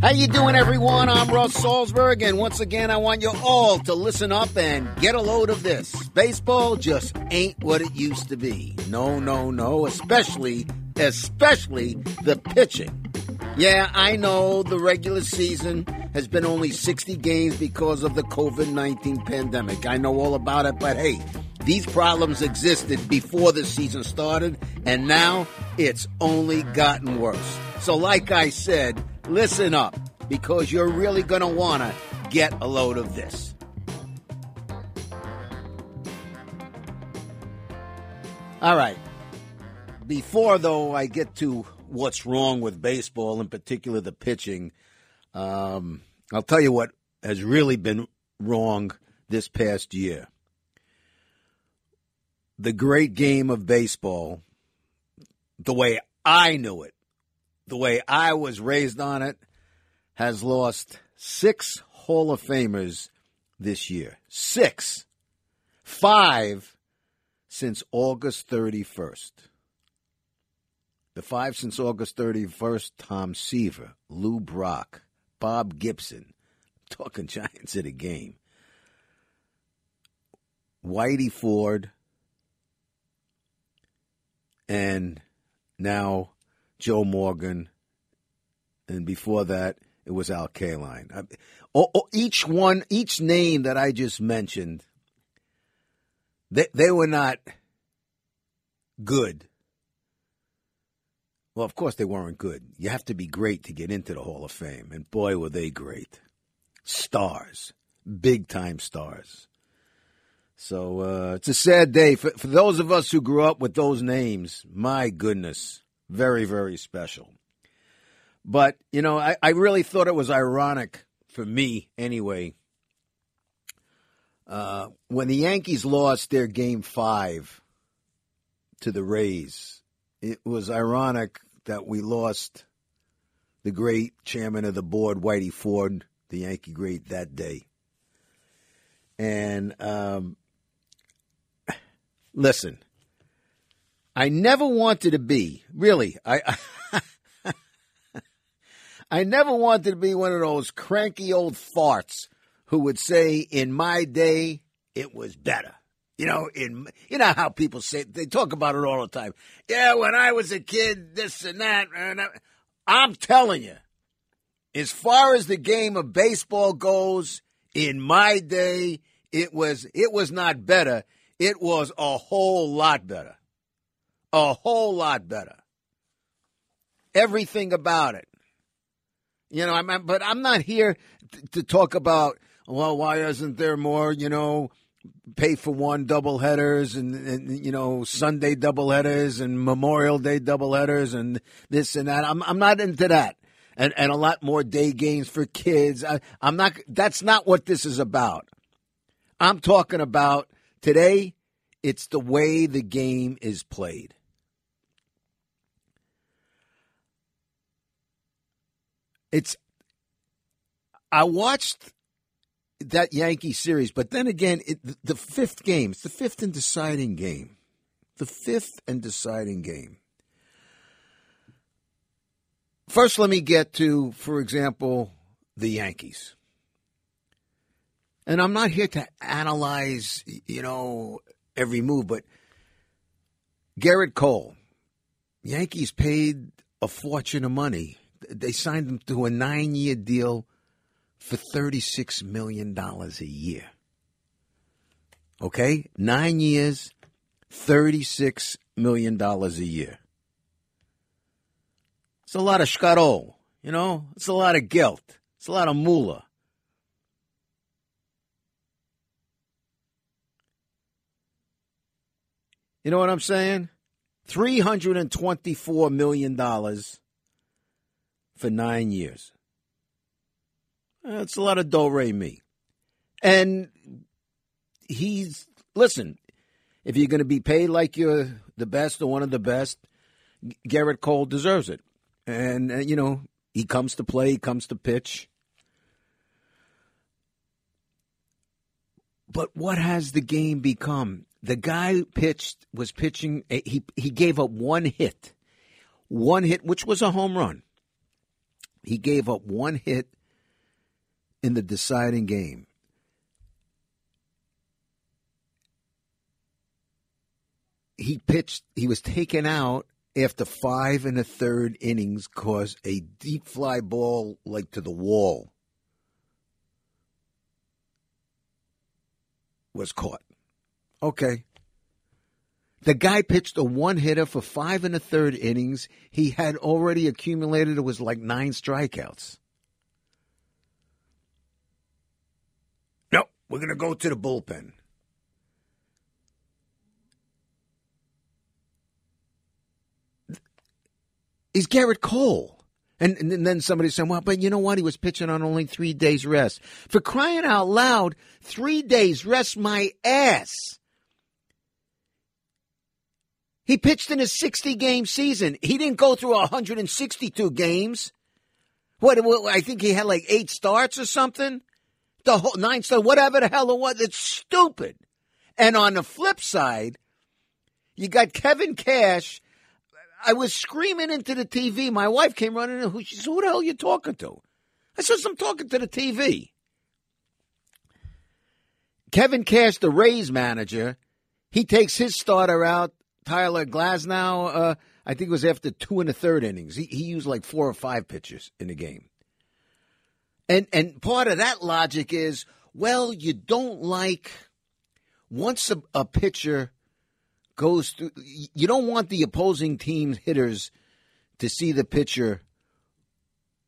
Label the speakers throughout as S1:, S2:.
S1: How you doing, everyone? I'm Russ Salzberg, and once again, I want you all to listen up and get a load of this. Baseball just ain't what it used to be. No, no, no. Especially, especially the pitching. Yeah, I know the regular season has been only 60 games because of the COVID 19 pandemic. I know all about it, but hey, these problems existed before the season started, and now it's only gotten worse. So, like I said, listen up because you're really going to want to get a load of this. All right. Before, though, I get to what's wrong with baseball, in particular the pitching, um, I'll tell you what has really been wrong this past year. The great game of baseball, the way I knew it, the way I was raised on it, has lost six Hall of Famers this year. Six. Five since August 31st. The five since August 31st Tom Seaver, Lou Brock, Bob Gibson, talking Giants at a game, Whitey Ford, and now Joe Morgan, and before that, it was Al Kaline. Each one, each name that I just mentioned, they, they were not good. Well, of course they weren't good. You have to be great to get into the Hall of Fame, and boy, were they great. Stars, big time stars. So uh, it's a sad day for, for those of us who grew up with those names. My goodness. Very, very special. But, you know, I, I really thought it was ironic for me anyway. Uh, when the Yankees lost their game five to the Rays, it was ironic that we lost the great chairman of the board, Whitey Ford, the Yankee great, that day. And um, listen, I never wanted to be, really, I, I, I never wanted to be one of those cranky old farts who would say, in my day, it was better. You know, in you know how people say they talk about it all the time. Yeah, when I was a kid, this and that. And I, I'm telling you, as far as the game of baseball goes, in my day, it was it was not better. It was a whole lot better a whole lot better. Everything about it. You know, I'm, but I'm not here to, to talk about, well, why isn't there more, you know, pay for one double headers and, and, you know Sunday double headers and Memorial Day double headers and this and that. I'm I'm not into that. And and a lot more day games for kids. I, I'm not that's not what this is about. I'm talking about today it's the way the game is played. It's I watched that Yankee series. But then again, it, the fifth game, it's the fifth and deciding game. The fifth and deciding game. First, let me get to, for example, the Yankees. And I'm not here to analyze, you know, every move, but Gerrit Cole, Yankees paid a fortune of money. They signed him to a nine year deal for $36 million a year. Okay? Nine years, $36 million a year. It's a lot of shkarol, you know? It's a lot of guilt. It's a lot of moolah. You know what I'm saying? $324 million for nine years. That's a lot of do re. And he's, listen, if you're going to be paid like you're the best or one of the best, Gerrit Cole deserves it. And, uh, you know, he comes to play, he comes to pitch. But what has the game become? The guy pitched was pitching. Eh, he he gave up one hit, one hit, which was a home run. He gave up one hit in the deciding game. He pitched. He was taken out after five and a third innings, cause a deep fly ball like to the wall was caught. Okay. The guy pitched a one hitter for five and a third innings. He had already accumulated, it was like nine strikeouts. No, we're going to go to the bullpen. He's Garrett Cole. And, and then somebody said, well, but you know what? He was pitching on only three days rest. For crying out loud, three days rest my ass. He pitched in a 60 game season. He didn't go through 162 games. What, what, I think he had like eight starts or something. The whole nine starts, whatever the hell it was. It's stupid. And on the flip side, you got Kevin Cash. I was screaming into the TV. My wife came running in. She said, Who the hell are you talking to? I said, I'm talking to the TV. Kevin Cash, the Rays manager, he takes his starter out Tyler Glasnow, uh, I think it was after two and a third innings. He, he used like four or five pitches in the game. And and part of that logic is, well, you don't like once a, a pitcher goes through, you don't want the opposing team's hitters to see the pitcher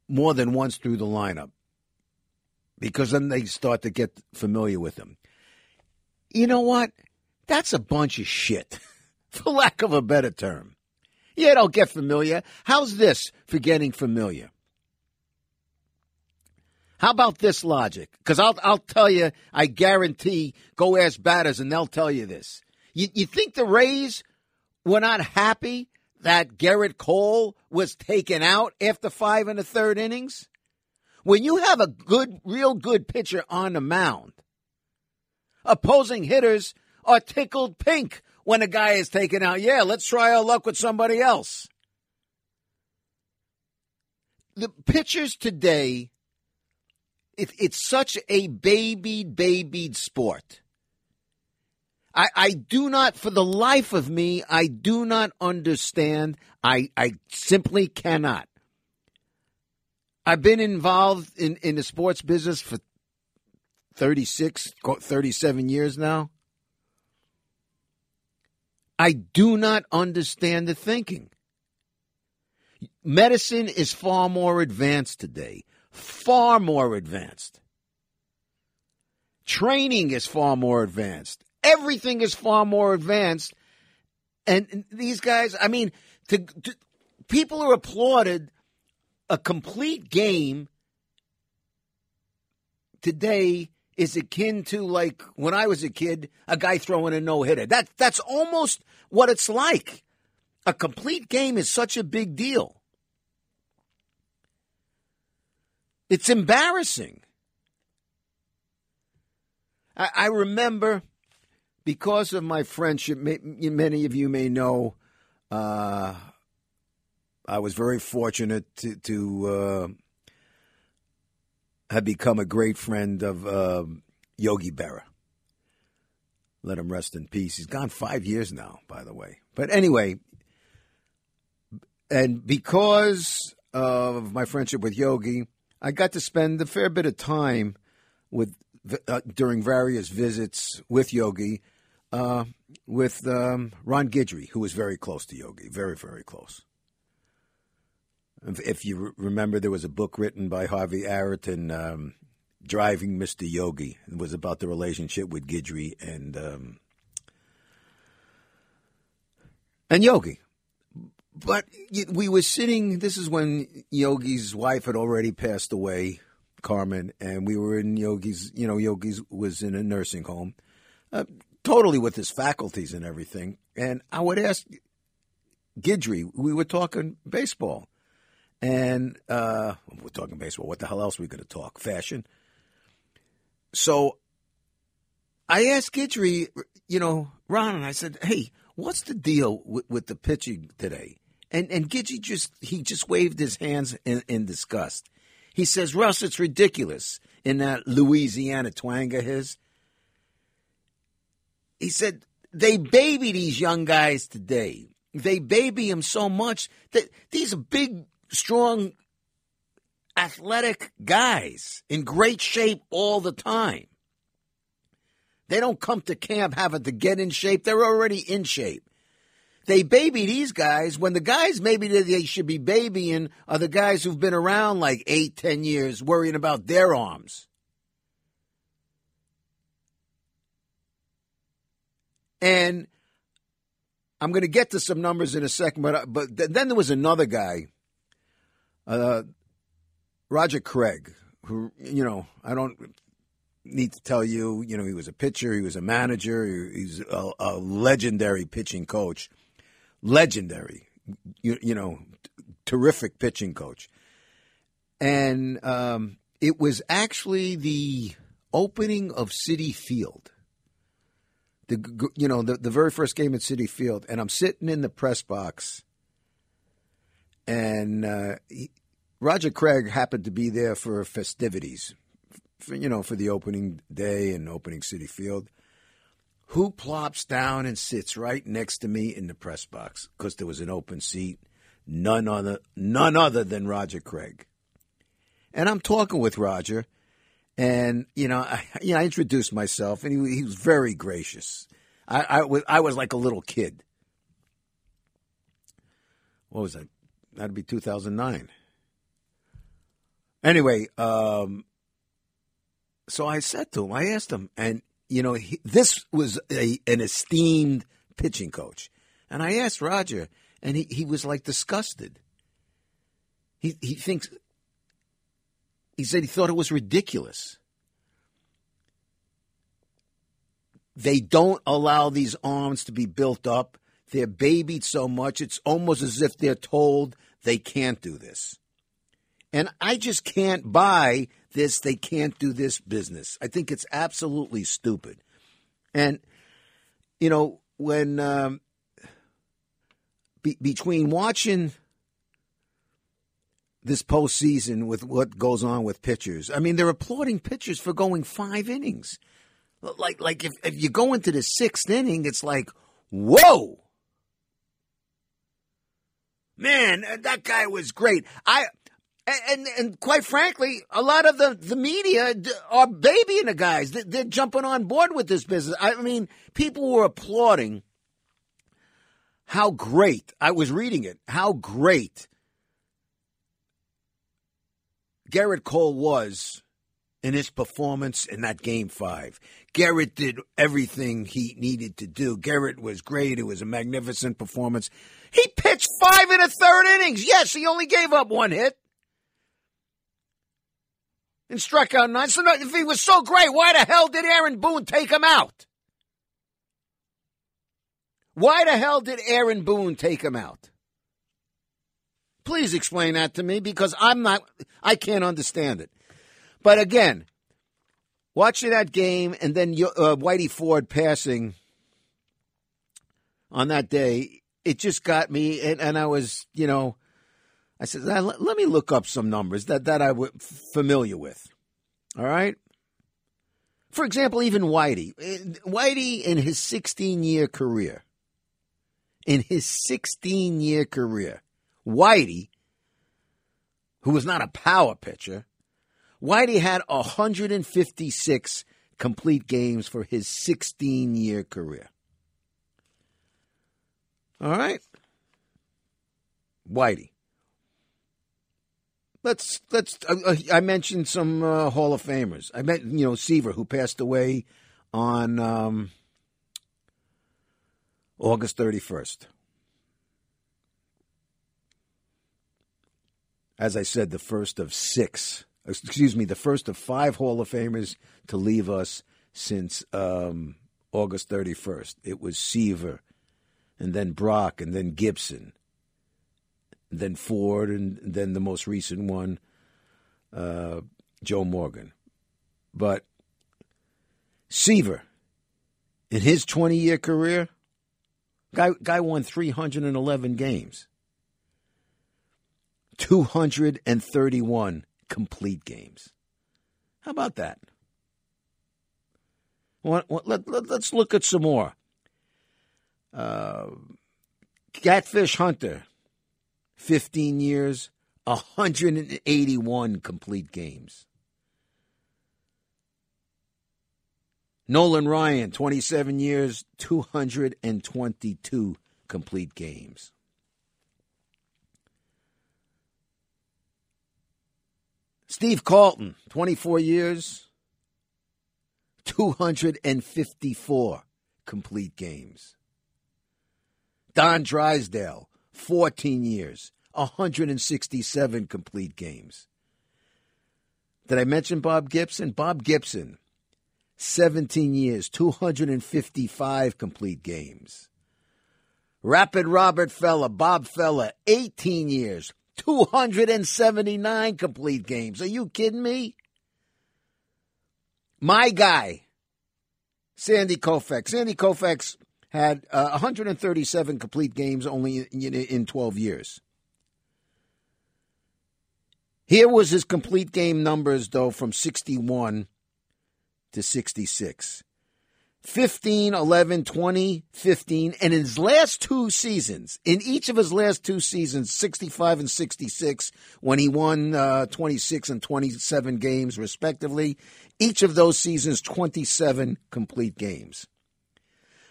S1: more than once through the lineup because then they start to get familiar with him. You know what? That's a bunch of shit. for lack of a better term. Yeah, don't get familiar. How's this for getting familiar? How about this logic? Because I'll I'll tell you, I guarantee. Go ask batters, and they'll tell you this. You, you think the Rays were not happy that Gerrit Cole was taken out after five and a third innings? When you have a good, real good pitcher on the mound, opposing hitters are tickled pink when a guy is taken out. Yeah, let's try our luck with somebody else. The pitchers today, it, it's such a babied, babied sport. I, I do not, for the life of me, I do not understand. I, I simply cannot. I've been involved in, in the sports business for 36, 37 years now. I do not understand the thinking. Medicine is far more advanced today, far more advanced. Training is far more advanced. Everything is far more advanced. And these guys, I mean, to, to, people are applauded a complete game today is akin to like when I was a kid, a guy throwing a no hitter. That that's almost what it's like. A complete game is such a big deal. It's embarrassing. I, I remember because of my friendship. Many of you may know. Uh, I was very fortunate to, to uh, have become a great friend of uh, Yogi Berra. Let him rest in peace. He's gone five years now, by the way. But anyway, and because of my friendship with Yogi, I got to spend a fair bit of time with uh, during various visits with Yogi, uh, with um, Ron Guidry, who was very close to Yogi, very very close. If you remember, there was a book written by Harvey Araton, um, Driving Mr. Yogi. It was about the relationship with Guidry and um, and Yogi. But we were sitting. This is when Yogi's wife had already passed away, Carmen, and we were in Yogi's. You know, Yogi's was in a nursing home, uh, totally with his faculties and everything. And I would ask Guidry. We were talking baseball, and uh, we're talking baseball. What the hell else are we going to talk? Fashion. So I asked Guidry, you know, Ron, and I said, "Hey, what's the deal with, with the pitching today?" And and just he just waved his hands in, in disgust. He says, Russ, it's ridiculous in that Louisiana twang of his. He said, they baby these young guys today. They baby them so much that these are big, strong, athletic guys in great shape all the time. They don't come to camp having to get in shape. They're already in shape. They baby these guys when the guys maybe they should be babying are the guys who've been around like eight, ten years worrying about their arms. And I'm going to get to some numbers in a second, but uh, but then there was another guy, uh, Roger Craig, who you know I don't need to tell you, you know he was a pitcher, he was a manager, he's a, a legendary pitching coach legendary, you, you know, terrific pitching coach. And um, it was actually the opening of Citi Field. The you know the, the very first game at Citi Field, and I'm sitting in the press box, and uh, he, Roger Craig happened to be there for festivities, for, you know, for the opening day and opening Citi Field who plops down and sits right next to me in the press box because there was an open seat? None other, none other than Roger Craig. And I'm talking with Roger, and you know, I, you know, I introduced myself, and he, he was very gracious. I, I, was, I was like a little kid. What was that? That'd be 2009. Anyway, um, so I said to him, I asked him, and you know, he, this was a, an esteemed pitching coach. And I asked Roger, and he, he was like disgusted. He, he thinks, he said he thought it was ridiculous. They don't allow these arms to be built up. They're babied so much, it's almost as if they're told they can't do this. And I just can't buy this, they can't do this business. I think it's absolutely stupid. And, you know, when um, be, between watching this postseason with what goes on with pitchers, I mean, they're applauding pitchers for going five innings. Like, like if, if you go into the sixth inning, it's like, whoa. Man, uh, that guy was great. I and, and, and quite frankly, a lot of the, the media are babying the guys. They're jumping on board with this business. I mean, people were applauding how great I was reading it. How great Gerrit Cole was in his performance in that game five. Gerrit did everything he needed to do. Gerrit was great. It was a magnificent performance. He pitched five and a third innings. Yes, he only gave up one hit and struck out nine. So if he was so great, why the hell did Aaron Boone take him out? Why the hell did Aaron Boone take him out? Please explain that to me because I'm not, I can't understand it. But again, watching that game and then uh, Whitey Ford passing on that day, it just got me, and, and I was, you know, I said, let, me look up some numbers that, that I was familiar with. All right? For example, even Whitey. Whitey, in his 16 year career, in his 16 year career, Whitey, who was not a power pitcher, Whitey had 156 complete games for his 16 year career. All right? Whitey. Let's let's. Uh, I mentioned some uh, Hall of Famers. I met you know Seaver, who passed away on um, August thirty first. As I said, the first of six. Excuse me, the first of five Hall of Famers to leave us since um, August thirty first. It was Seaver, and then Brock, and then Gibson and then Ford, and then the most recent one, uh, Joe Morgan. But Seaver, in his 20 year career, guy, guy won 311 games, 231 complete games. How about that? Let, let, let's look at some more. Uh, Catfish Hunter, 15 years, 181 complete games. Nolan Ryan, 27 years, 222 complete games. Steve Carlton, 24 years, 254 complete games. Don Drysdale, 14 years, 167 complete games. Did I mention Bob Gibson? Bob Gibson, 17 years, 255 complete games. Rapid Robert Feller, Bob Feller, 18 years, 279 complete games. Are you kidding me? My guy, Sandy Koufax. Sandy Koufax had uh, 137 complete games only in, in 12 years. Here was his complete game numbers, though, from 61 to 66. 15, 11, 20, 15, and in his last two seasons, in each of his last two seasons, 65 and 66, when he won uh, 26 and 27 games respectively, each of those seasons, 27 complete games.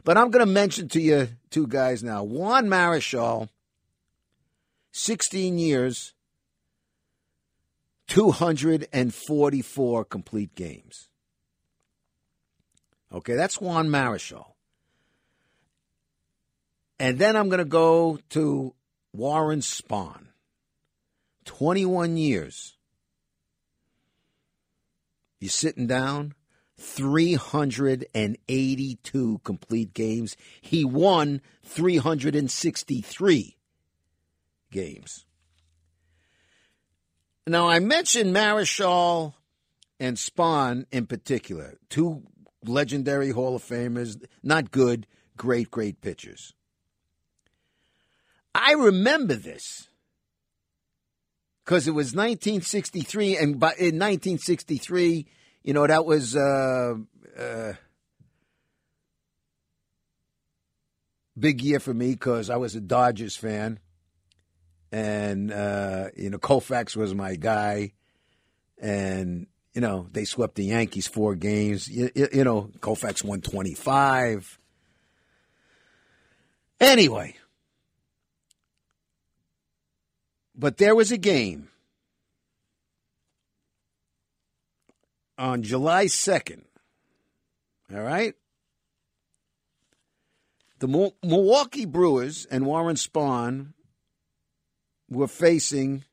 S1: But I'm going to mention to you two guys now. Juan Marichal, 16 years, 244 complete games. Okay, that's Juan Marichal. And then I'm going to go to Warren Spahn, 21 years. You sitting down? 382 complete games. He won 363 games. Now, I mentioned Marichal and Spahn in particular, two legendary Hall of Famers, not good, great, great pitchers. I remember this because it was 1963, and by, in 1963, you know, that was uh, uh, big year for me because I was a Dodgers fan, and uh, you know, Koufax was my guy, and you know, they swept the Yankees four games. You, you know, Koufax won twenty five. Anyway, but there was a game on July 2nd, all right, the Milwaukee Brewers and Warren Spahn were facing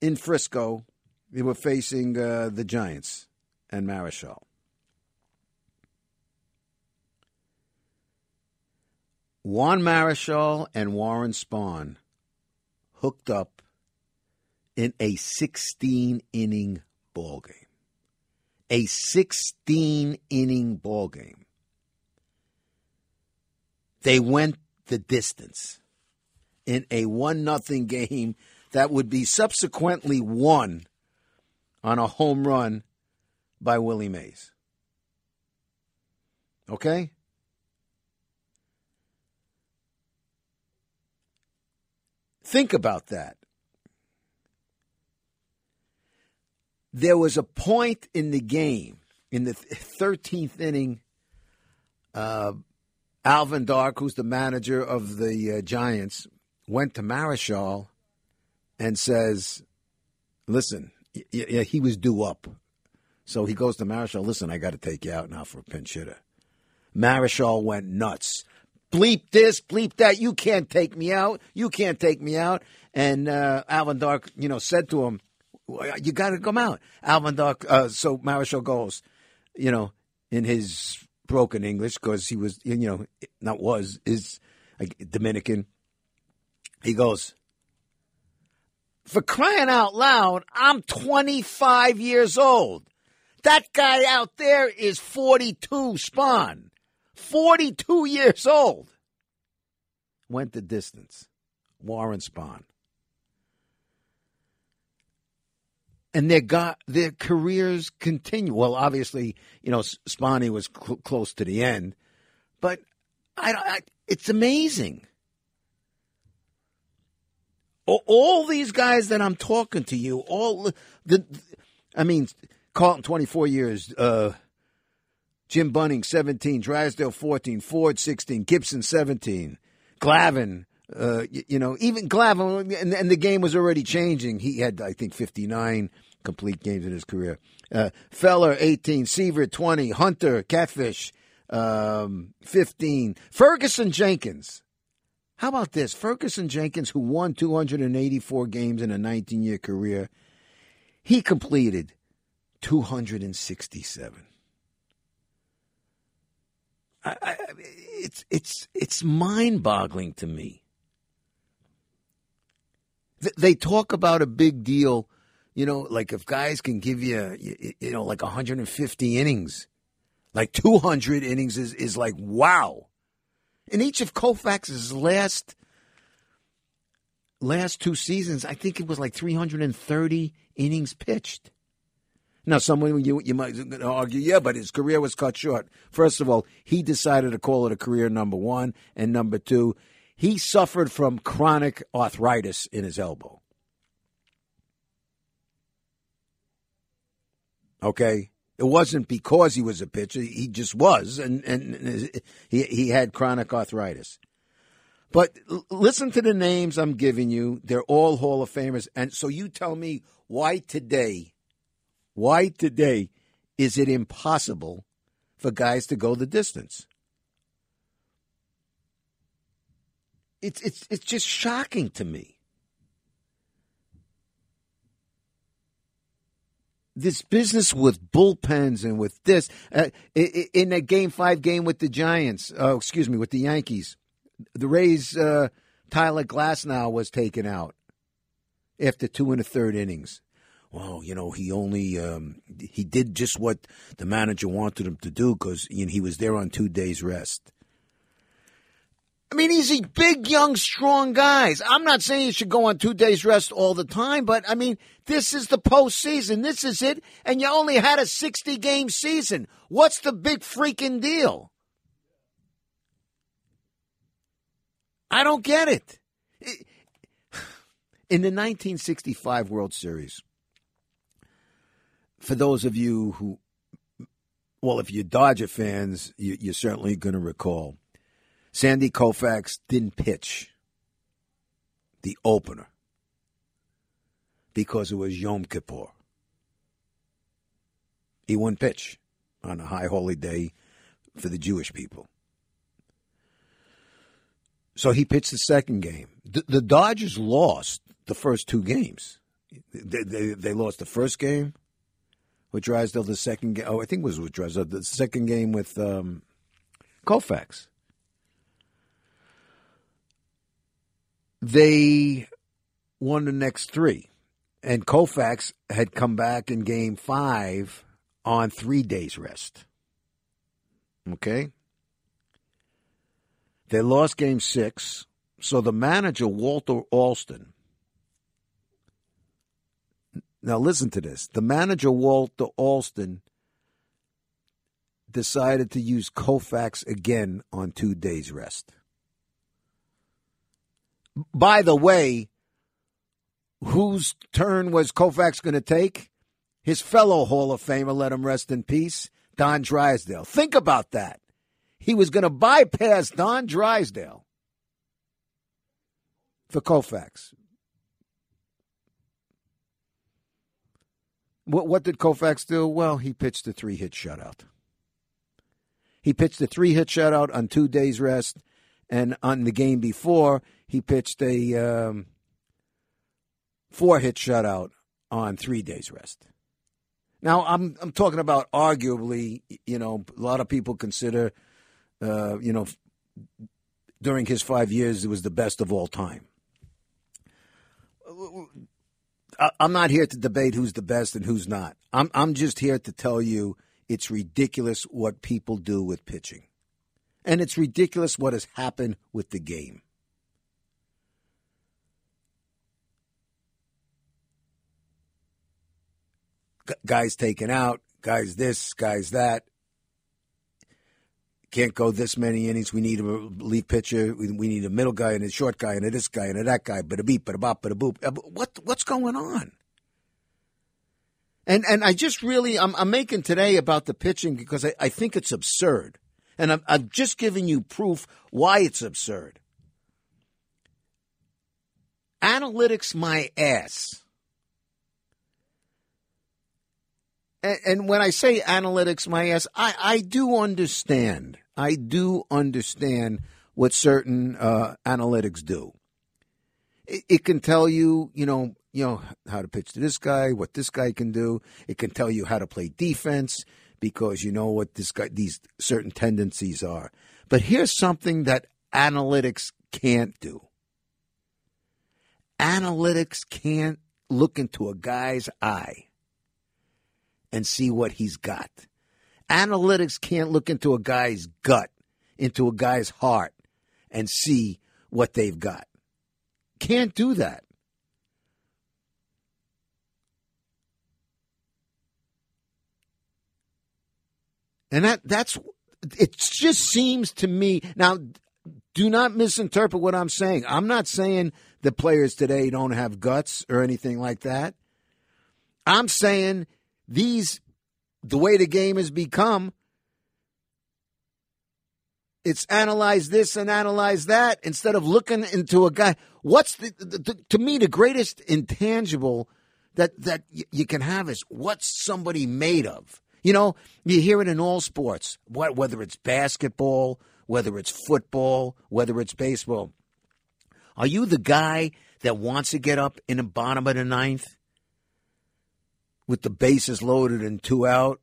S1: in Frisco, they were facing uh, the Giants and Marichal. Juan Marichal and Warren Spahn hooked up in a 16 inning ball game. a 16 inning ball game. They went the distance in a 1 nothing game that would be subsequently won on a home run by Willie Mays. Okay? Think about that. There was a point in the game, in the 13th inning, uh, Alvin Dark, who's the manager of the uh, Giants, went to Marichal and says, Listen, y- y- he was due up. So he goes to Marichal, Listen, I got to take you out now for a pinch hitter. Marichal went nuts. Bleep this, bleep that. You can't take me out. You can't take me out. And uh, Alvin Dark, you know, said to him, "You got to come out." Alvin Dark. Uh, so Marichal goes, you know, in his broken English because he was, you know, not was is Dominican. He goes, "For crying out loud, I'm 25 years old. That guy out there is 42. Spahn." 42 years old. Went the distance. Warren Spahn. And their got their careers continue. Well, obviously, you know, Spahny was cl- close to the end, but I, I it's amazing. All, these guys that I'm talking to you, all the, I mean, Carlton, 24 years, uh, Jim Bunning, 17. Drysdale, 14. Ford, 16. Gibson, 17. Glavine, uh, you, you, know, even Glavine, and, and, the game was already changing. He had, I think, 59 complete games in his career. Uh, Feller, 18. Seaver, 20. Hunter, Catfish, um, 15. Ferguson Jenkins. How about this? Ferguson Jenkins, who won 284 games in a 19 year career, he completed 267. I, I, it's it's it's mind-boggling to me. They talk about a big deal, you know, like if guys can give you, you know, like 150 innings, like 200 innings is is like wow. In each of Koufax's last last two seasons, I think it was like 330 innings pitched. Now, someone you you might argue, yeah, but his career was cut short. First of all, he decided to call it a career. Number one, and number two, he suffered from chronic arthritis in his elbow. Okay, it wasn't because he was a pitcher; he just was, and and he he had chronic arthritis. But listen to the names I'm giving you; they're all Hall of Famers, and so you tell me why today why today is it impossible for guys to go the distance? It's it's it's just shocking to me. This business with bullpens and with this uh, in a game five game with the Giants, uh, excuse me, with the Yankees, the Rays. Uh, Tyler Glasnow was taken out after two and a third innings well, you know, he only um, he did just what the manager wanted him to do because you know, he was there on two days rest. I mean, these are big, young, strong guys. I'm not saying you should go on two days rest all the time, but I mean, this is the postseason. This is it, and you only had a 60 game season. What's the big freaking deal? I don't get it. In the 1965 World Series, for those of you who, well, if you're Dodger fans, you, are certainly going to recall Sandy Koufax didn't pitch the opener because it was Yom Kippur. He wouldn't pitch on a high holy day for the Jewish people. So he pitched the second game. The, the Dodgers lost the first two games. They, they, they lost the first game with Drysdale the second game. Oh, I think it was with Drysdale the second game with um, Koufax. They won the next three, and Koufax had come back in Game Five on three days rest. Okay? They lost game six, so the manager, Walter Alston, now listen to this. The manager, Walter Alston, decided to use Koufax again on two days rest. By the way, whose turn was Koufax going to take? His fellow Hall of Famer, let him rest in peace, Don Drysdale. Think about that. He was going to bypass Don Drysdale for Koufax. What, what did Koufax do? Well, he pitched a three hit shutout. He pitched a three hit shutout on two days' rest, and on the game before, he pitched a um, four hit shutout on three days' rest. Now, I'm I'm talking about arguably, you know, a lot of people consider, uh, you know, during his five years, it was the best of all time. I'm not here to debate who's the best and who's not. I'm I'm just here to tell you it's ridiculous what people do with pitching. And it's ridiculous what has happened with the game. Guys taken out, guys this, guys that. Can't go this many innings. We need a relief pitcher. We, we need a middle guy and a short guy and a this guy and a that guy. But a beep, but a bop, but a boop. Uh, what what's going on? And and I just really I'm, I'm making today about the pitching because I, I think it's absurd, and I'm, I'm just giving you proof why it's absurd. Analytics, my ass. And, and when I say analytics, my ass, I, I do understand. I do understand what certain uh, analytics do. It, it, can tell you, you know, you know how to pitch to this guy, what this guy can do. It can tell you how to play defense because you know what this guy, these certain tendencies are. But here's something that analytics can't do. Analytics can't look into a guy's eye and see what he's got. Analytics can't look into a guy's gut, into a guy's heart, and see what they've got. Can't do that. And that that's it just seems to me now do not misinterpret what I'm saying. I'm not saying the players today don't have guts or anything like that. I'm saying these, the way the game has become, it's analyze this and analyze that instead of looking into a guy. What's the, the, the to me the greatest intangible that that you can have is what's somebody made of. You know, you hear it in all sports, what, whether it's basketball, whether it's football, whether it's baseball. Are you the guy that wants to get up in the bottom of the ninth with the bases loaded and two out,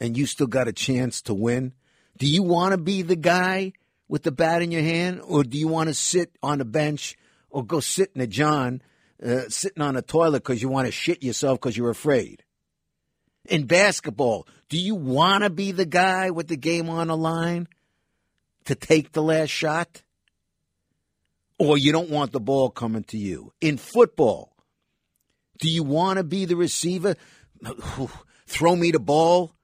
S1: and you still got a chance to win? Do you want to be the guy with the bat in your hand, or do you want to sit on the bench or go sit in a John, uh, sitting on a toilet because you want to shit yourself because you're afraid? In basketball, do you want to be the guy with the game on the line to take the last shot? Or you don't want the ball coming to you? In football, do you want to be the receiver? Throw me the ball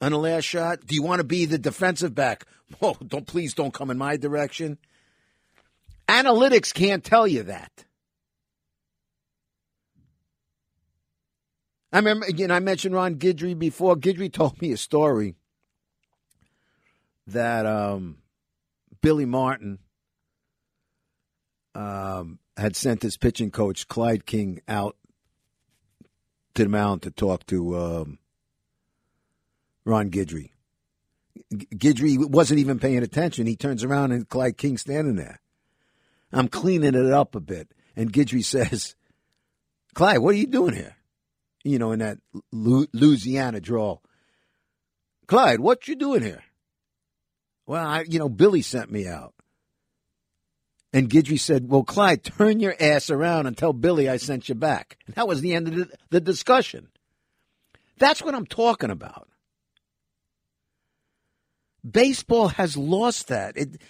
S1: on the last shot. Do you want to be the defensive back? Oh, don't please don't come in my direction. Analytics can't tell you that. I remember again. I mentioned Ron Guidry before. Guidry told me a story that um, Billy Martin um, had sent his pitching coach Clyde King out to the mound to talk to um, Ron Guidry. Guidry wasn't even paying attention. He turns around and Clyde King standing there. I'm cleaning it up a bit, and Guidry says, "Clyde, what are you doing here?" You know, in that Louisiana drawl. Clyde, what you doing here? Well, I, you know, Billy sent me out. And Guidry said, Well, Clyde, turn your ass around and tell Billy I sent you back. And that was the end of the, discussion. That's what I'm talking about. Baseball has lost that. It,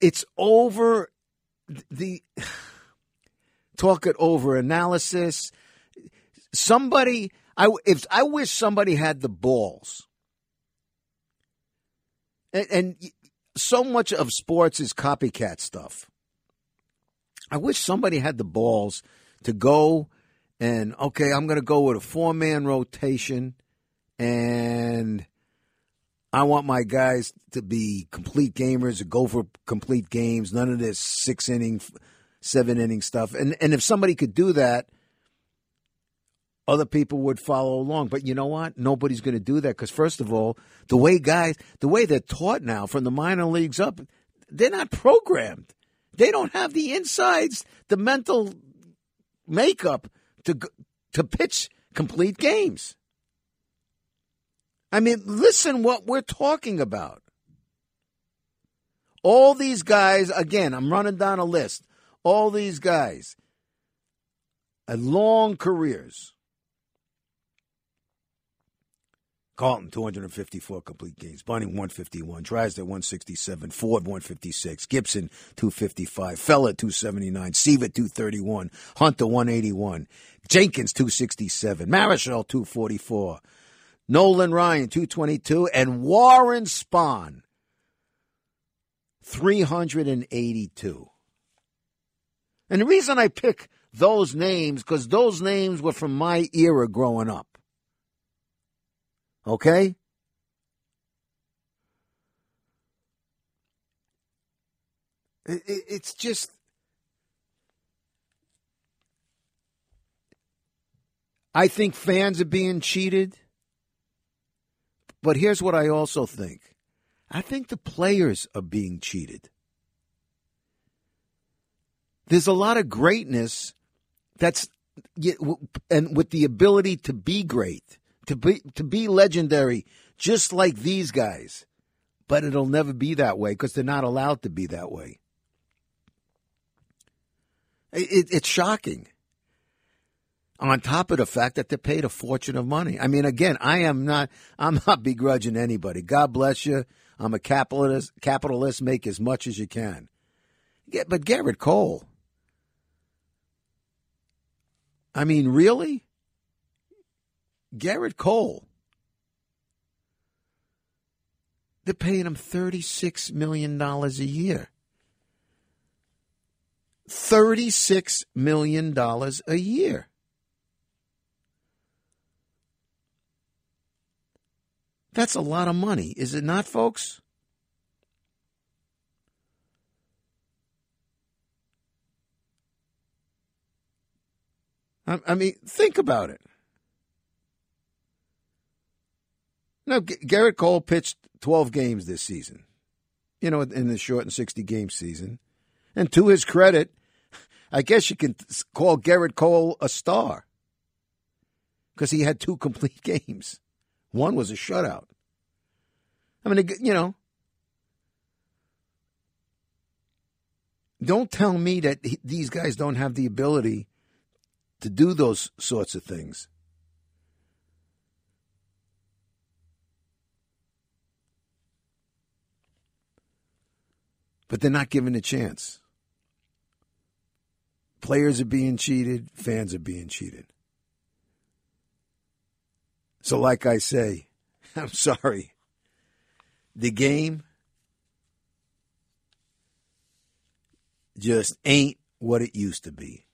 S1: it's over the talk it over analysis. Somebody, I if I wish somebody had the balls, and so much of sports is copycat stuff. I wish somebody had the balls to go and okay, I'm going to go with a four man rotation, and I want my guys to be complete gamers, to go for complete games. None of this six inning, seven inning stuff. And and if somebody could do that, other people would follow along. But you know what? Nobody's going to do that because first of all, the way guys, the way they're taught now from the minor leagues up, they're not programmed. They don't have the insides, the mental makeup to to pitch complete games. I mean, listen what we're talking about. All these guys, again, I'm running down a list. All these guys had long careers. Carlton, 254 complete games. Bunning, 151. Drysdale, 167. Ford, 156. Gibson, 255. Feller, 279. Seaver, 231. Hunter, 181. Jenkins, 267. Marichal, 244. Nolan Ryan, 222. And Warren Spahn, 382. And the reason I pick those names, because those names were from my era growing up. Okay? It's just. I think fans are being cheated. But here's what I also think I think the players are being cheated. There's a lot of greatness that's, and with the ability to be great to be to be legendary, just like these guys. But it'll never be that way because they're not allowed to be that way. It, it's shocking. On top of the fact that they're paid a fortune of money. I mean, again, I am not. I'm not begrudging anybody. God bless you. I'm a capitalist. Capitalist. Make as much as you can. but Gerrit Cole. I mean, really? Gerrit Cole. They're paying him $36 million a year. $36 million a year. That's a lot of money, is it not, folks? I, mean, think about it. Now, G- Gerrit Cole pitched 12 games this season, you know, in the short and 60 game season. And to his credit, I guess you can call Gerrit Cole a star because he had two complete games. One was a shutout. I mean, you know, don't tell me that these guys don't have the ability to do those sorts of things. But they're not given a chance. Players are being cheated, fans are being cheated. So, like I say, I'm sorry. The game just ain't what it used to be.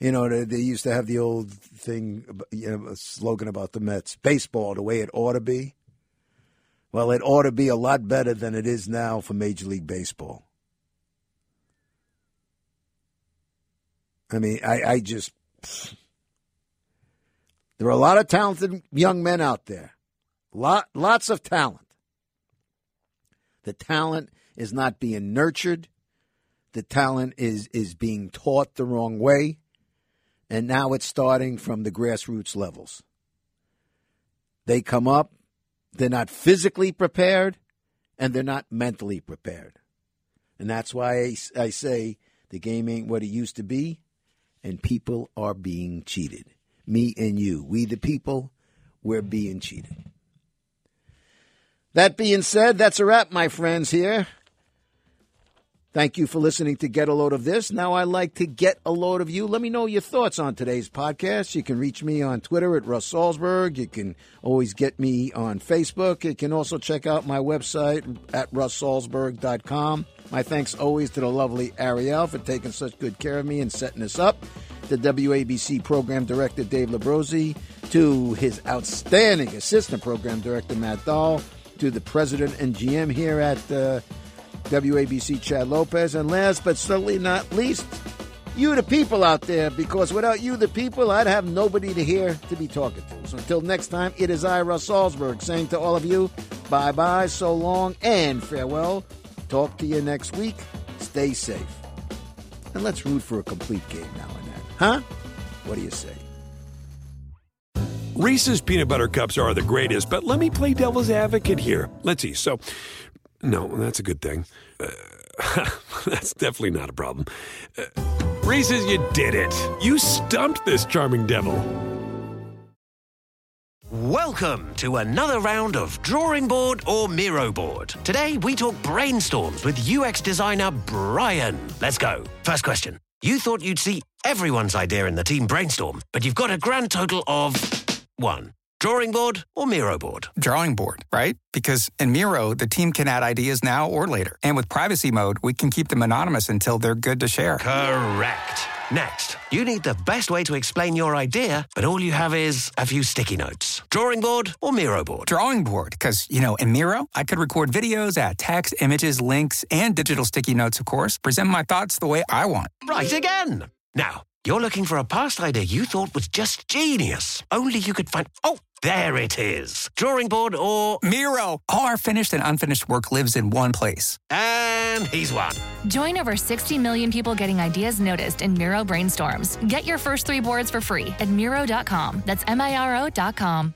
S1: You know, they, used to have the old thing, you know, slogan about the Mets baseball the way it ought to be. Well, it ought to be a lot better than it is now for Major League Baseball. I mean, I, I just. There are a lot of talented young men out there. Lot, lots of talent. The talent is not being nurtured. The talent is, is being taught the wrong way. And now it's starting from the grassroots levels. They come up, they're not physically prepared and they're not mentally prepared. And that's why I, I say the game ain't what it used to be and people are being cheated me and you. We, the people, we're being cheated. That being said, that's a wrap, my friends, here. Thank you for listening to Get a Load of This. Now I'd like to get a load of you. Let me know your thoughts on today's podcast. You can reach me on Twitter at Russ Salzberg. You can always get me on Facebook. You can also check out my website at russsalzberg.com. My thanks always to the lovely Ariel for taking such good care of me and setting this up. The WABC program director Dave Labrosi, to his outstanding assistant program director Matt Dahl, to the president and GM here at uh, WABC Chad Lopez, and last but certainly not least, you the people out there, because without you the people, I'd have nobody to hear to be talking to. So until next time, it is I, Russ Salzberg, saying to all of you, bye bye, so long, and farewell. Talk to you next week. Stay safe. And let's root for a complete game now and then. Huh? What do you say?
S2: Reese's peanut butter cups are the greatest, but let me play devil's advocate here. Let's see. So, no, that's a good thing. Uh, that's definitely not a problem. Uh, Reese's, you did it. You stumped this charming devil.
S3: Welcome to another round of Drawing Board or Miro Board. Today we talk brainstorms with UX designer Brian. Let's go. First question. You thought you'd see everyone's idea in the team brainstorm, but you've got a grand total of one. Drawing board or Miro board?
S4: Drawing board, right? Because in Miro, the team can add ideas now or later. And with privacy mode, we can keep them anonymous until they're good to share.
S3: Correct. Next, you need the best way to explain your idea, but all you have is a few sticky notes. Drawing board or Miro board?
S4: Drawing board, because, you know, in Miro, I could record videos, add text, images, links, and digital sticky notes, of course, present my thoughts the way I want.
S3: Right again. Now, you're looking for a past idea you thought was just genius. Only you could find. Oh, there it is. Drawing board or.
S4: Miro! All our finished and unfinished work lives in one place.
S3: And he's won.
S5: Join over 60 million people getting ideas noticed in Miro brainstorms. Get your first three boards for free at Miro.com. That's M I R O.com.